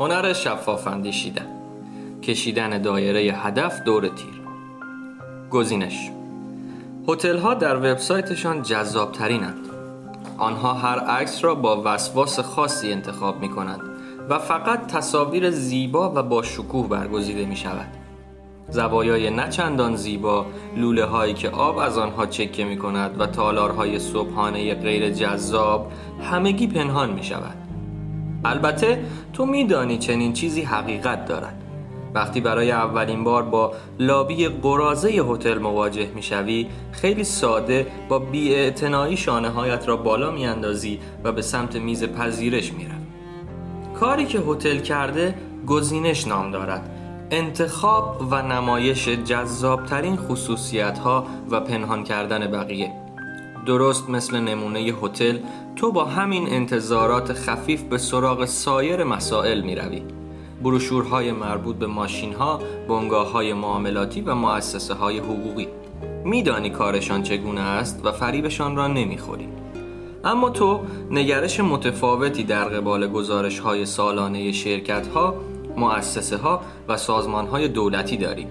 هنر شفاف اندیشیدن کشیدن دایره هدف دور تیر. گزینش. هتل ها در وبسایتشان جذاب ترینند آنها هر عکس را با وسواس خاصی انتخاب می کنند و فقط تصاویر زیبا و با شکوه برگزیده می شود زوایای نچندان زیبا لوله هایی که آب از آنها چکه می کند و تالارهای صبحانه غیر جذاب همگی پنهان می شود البته تو میدانی چنین چیزی حقیقت دارد. وقتی برای اولین بار با لابی قرازه هتل مواجه می‌شوی خیلی ساده با بیاعتنایی شانه هایت را بالا میاندازی و به سمت میز پذیرش می‌روی. کاری که هتل کرده گزینش نام دارد. انتخاب و نمایش جذابترین خصوصیت ها و پنهان کردن بقیه. درست مثل نمونه هتل تو با همین انتظارات خفیف به سراغ سایر مسائل می روی بروشورهای مربوط به ماشین ها، بنگاه معاملاتی و مؤسسه های حقوقی. میدانی کارشان چگونه است و فریبشان را نمی‌خوری. اما تو نگرش متفاوتی در قبال گزارش های سالانه شرکت ها، مؤسسه ها و سازمان های دولتی داری.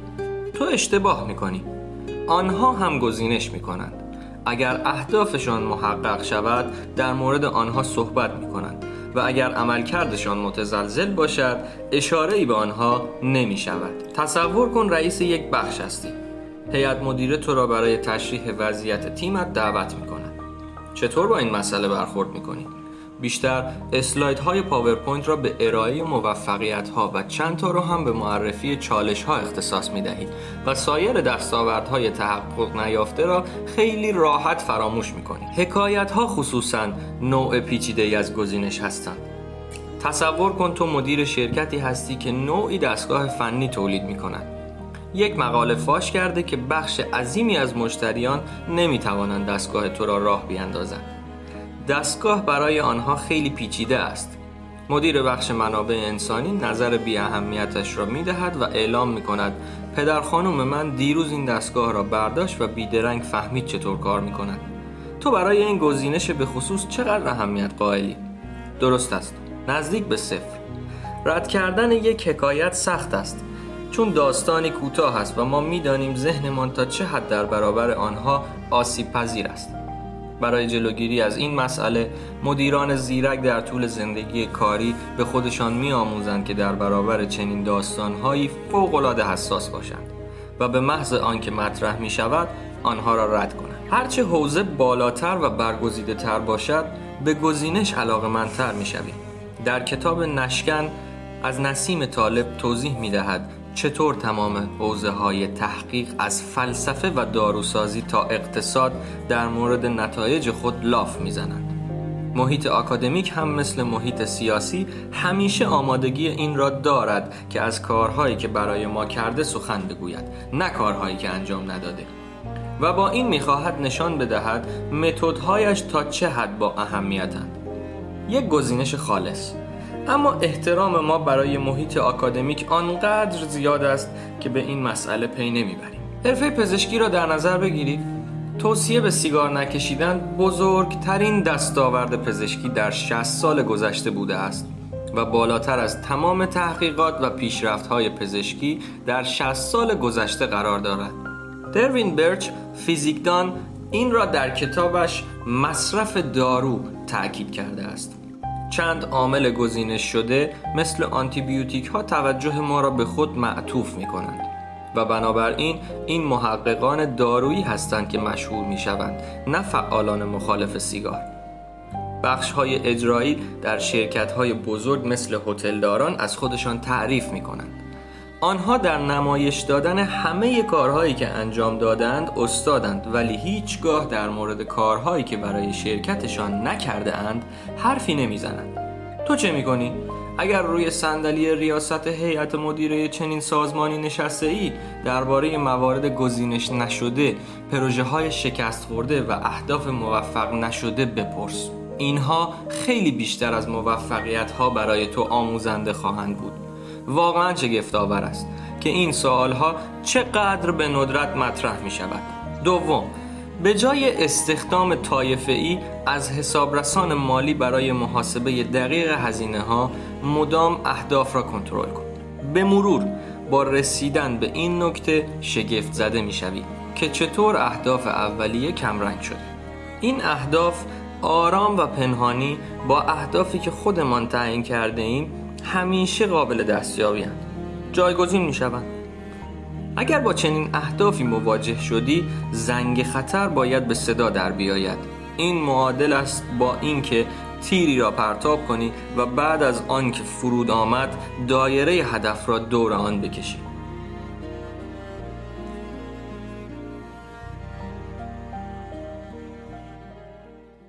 تو اشتباه می‌کنی. آنها هم گزینش می‌کنند. اگر اهدافشان محقق شود در مورد آنها صحبت می‌کنند و اگر عملکردشان متزلزل باشد اشاره ای به آنها نمی شود تصور کن رئیس یک بخش هستی. هیئت مدیره تو را برای تشریح وضعیت تیمت دعوت می کند چطور با این مسئله برخورد می کنی؟ بیشتر اسلاید های PowerPoint را به ارائه موفقیت ها و چند تا رو هم به معرفی چالش ها اختصاص می دهید و سایر دستاوردهای تحقق نیافته را خیلی راحت فراموش می کنید حکایت ها خصوصا نوع پیچیده ای از گزینش هستند. تصور کن تو مدیر شرکتی هستی که نوعی دستگاه فنی تولید می کند یک مقاله فاش کرده که بخش عظیمی از مشتریان نمی توانند دستگاه تو را راه بیاندازند. دستگاه برای آنها خیلی پیچیده است. مدیر بخش منابع انسانی نظر بی اهمیتش را می دهد و اعلام می کند پدر خانم من دیروز این دستگاه را برداشت و بیدرنگ فهمید چطور کار می کند تو برای این گزینش به خصوص چقدر اهمیت قائلی؟ درست است. نزدیک به صفر. رد کردن یک حکایت سخت است. چون داستانی کوتاه است و ما می‌دانیم ذهنمان تا چه حد در برابر آنها آسیب پذیر است. برای جلوگیری از این مسئله مدیران زیرک در طول زندگی کاری به خودشان می آموزند که در برابر چنین داستانهایی فوقالعاده حساس باشند و به محض آنکه مطرح می شود آنها را رد کنند هرچه حوزه بالاتر و برگزیده تر باشد به گزینش علاقه منتر می. در کتاب نشکن از نسیم طالب توضیح می دهد چطور تمام حوزه های تحقیق از فلسفه و داروسازی تا اقتصاد در مورد نتایج خود لاف می‌زنند؟ محیط آکادمیک هم مثل محیط سیاسی همیشه آمادگی این را دارد که از کارهایی که برای ما کرده سخن بگوید نه کارهایی که انجام نداده. و با این می‌خواهد نشان بدهد متدهایش تا چه حد با اهمیتند. یک گزینش خالص. اما احترام ما برای محیط آکادمیک آنقدر زیاد است که به این مسئله پی نمی‌بریم حرفه پزشکی را در نظر بگیرید توصیه به سیگار نکشیدن بزرگترین دستاورد پزشکی در 60 سال گذشته بوده است و بالاتر از تمام تحقیقات و پیشرفت‌های پزشکی در 60 سال گذشته قرار دارد. دروین برچ فیزیکدان این را در کتابش مصرف دارو تأکید کرده است. چند عامل گزینش شده مثل آنتیبیوتیک ها توجه ما را به خود معطوف می کنند و بنابراین این محققان دارویی هستند که مشهور می شوند نه فعالان مخالف سیگار. بخش های اجرایی در شرکت های بزرگ مثل هتلداران از خودشان تعریف می کنند آنها در نمایش دادن همه کارهایی که انجام دادند استادند ولی هیچگاه در مورد کارهایی که برای شرکتشان نکرده اند حرفی نمی‌زنند. تو چه می‌کنی؟ اگر روی صندلی ریاست هیئت مدیره چنین سازمانی نشسته ای درباره موارد گزینش نشده پروژه های شکست خورده و اهداف موفق نشده بپرس. اینها خیلی بیشتر از موفقیت ها برای تو آموزنده خواهند بود. واقعا چه آور است که این سوال ها چقدر به ندرت مطرح می شود دوم به جای استخدام طایفه ای از حسابرسان مالی برای محاسبه دقیق هزینه ها مدام اهداف را کنترل کن. به مرور با رسیدن به این نکته شگفت زده می شوی که چطور اهداف اولیه کمرنگ شده. این اهداف آرام و پنهانی با اهدافی که خودمان تعیین کرده ایم همیشه قابل دستیابی هستند. جایگزین می شوند اگر با چنین اهدافی مواجه شدی زنگ خطر باید به صدا در بیاید. این معادل است با اینکه تیری را پرتاب کنی و بعد از آنکه فرود آمد دایره هدف را دور آن بکشی.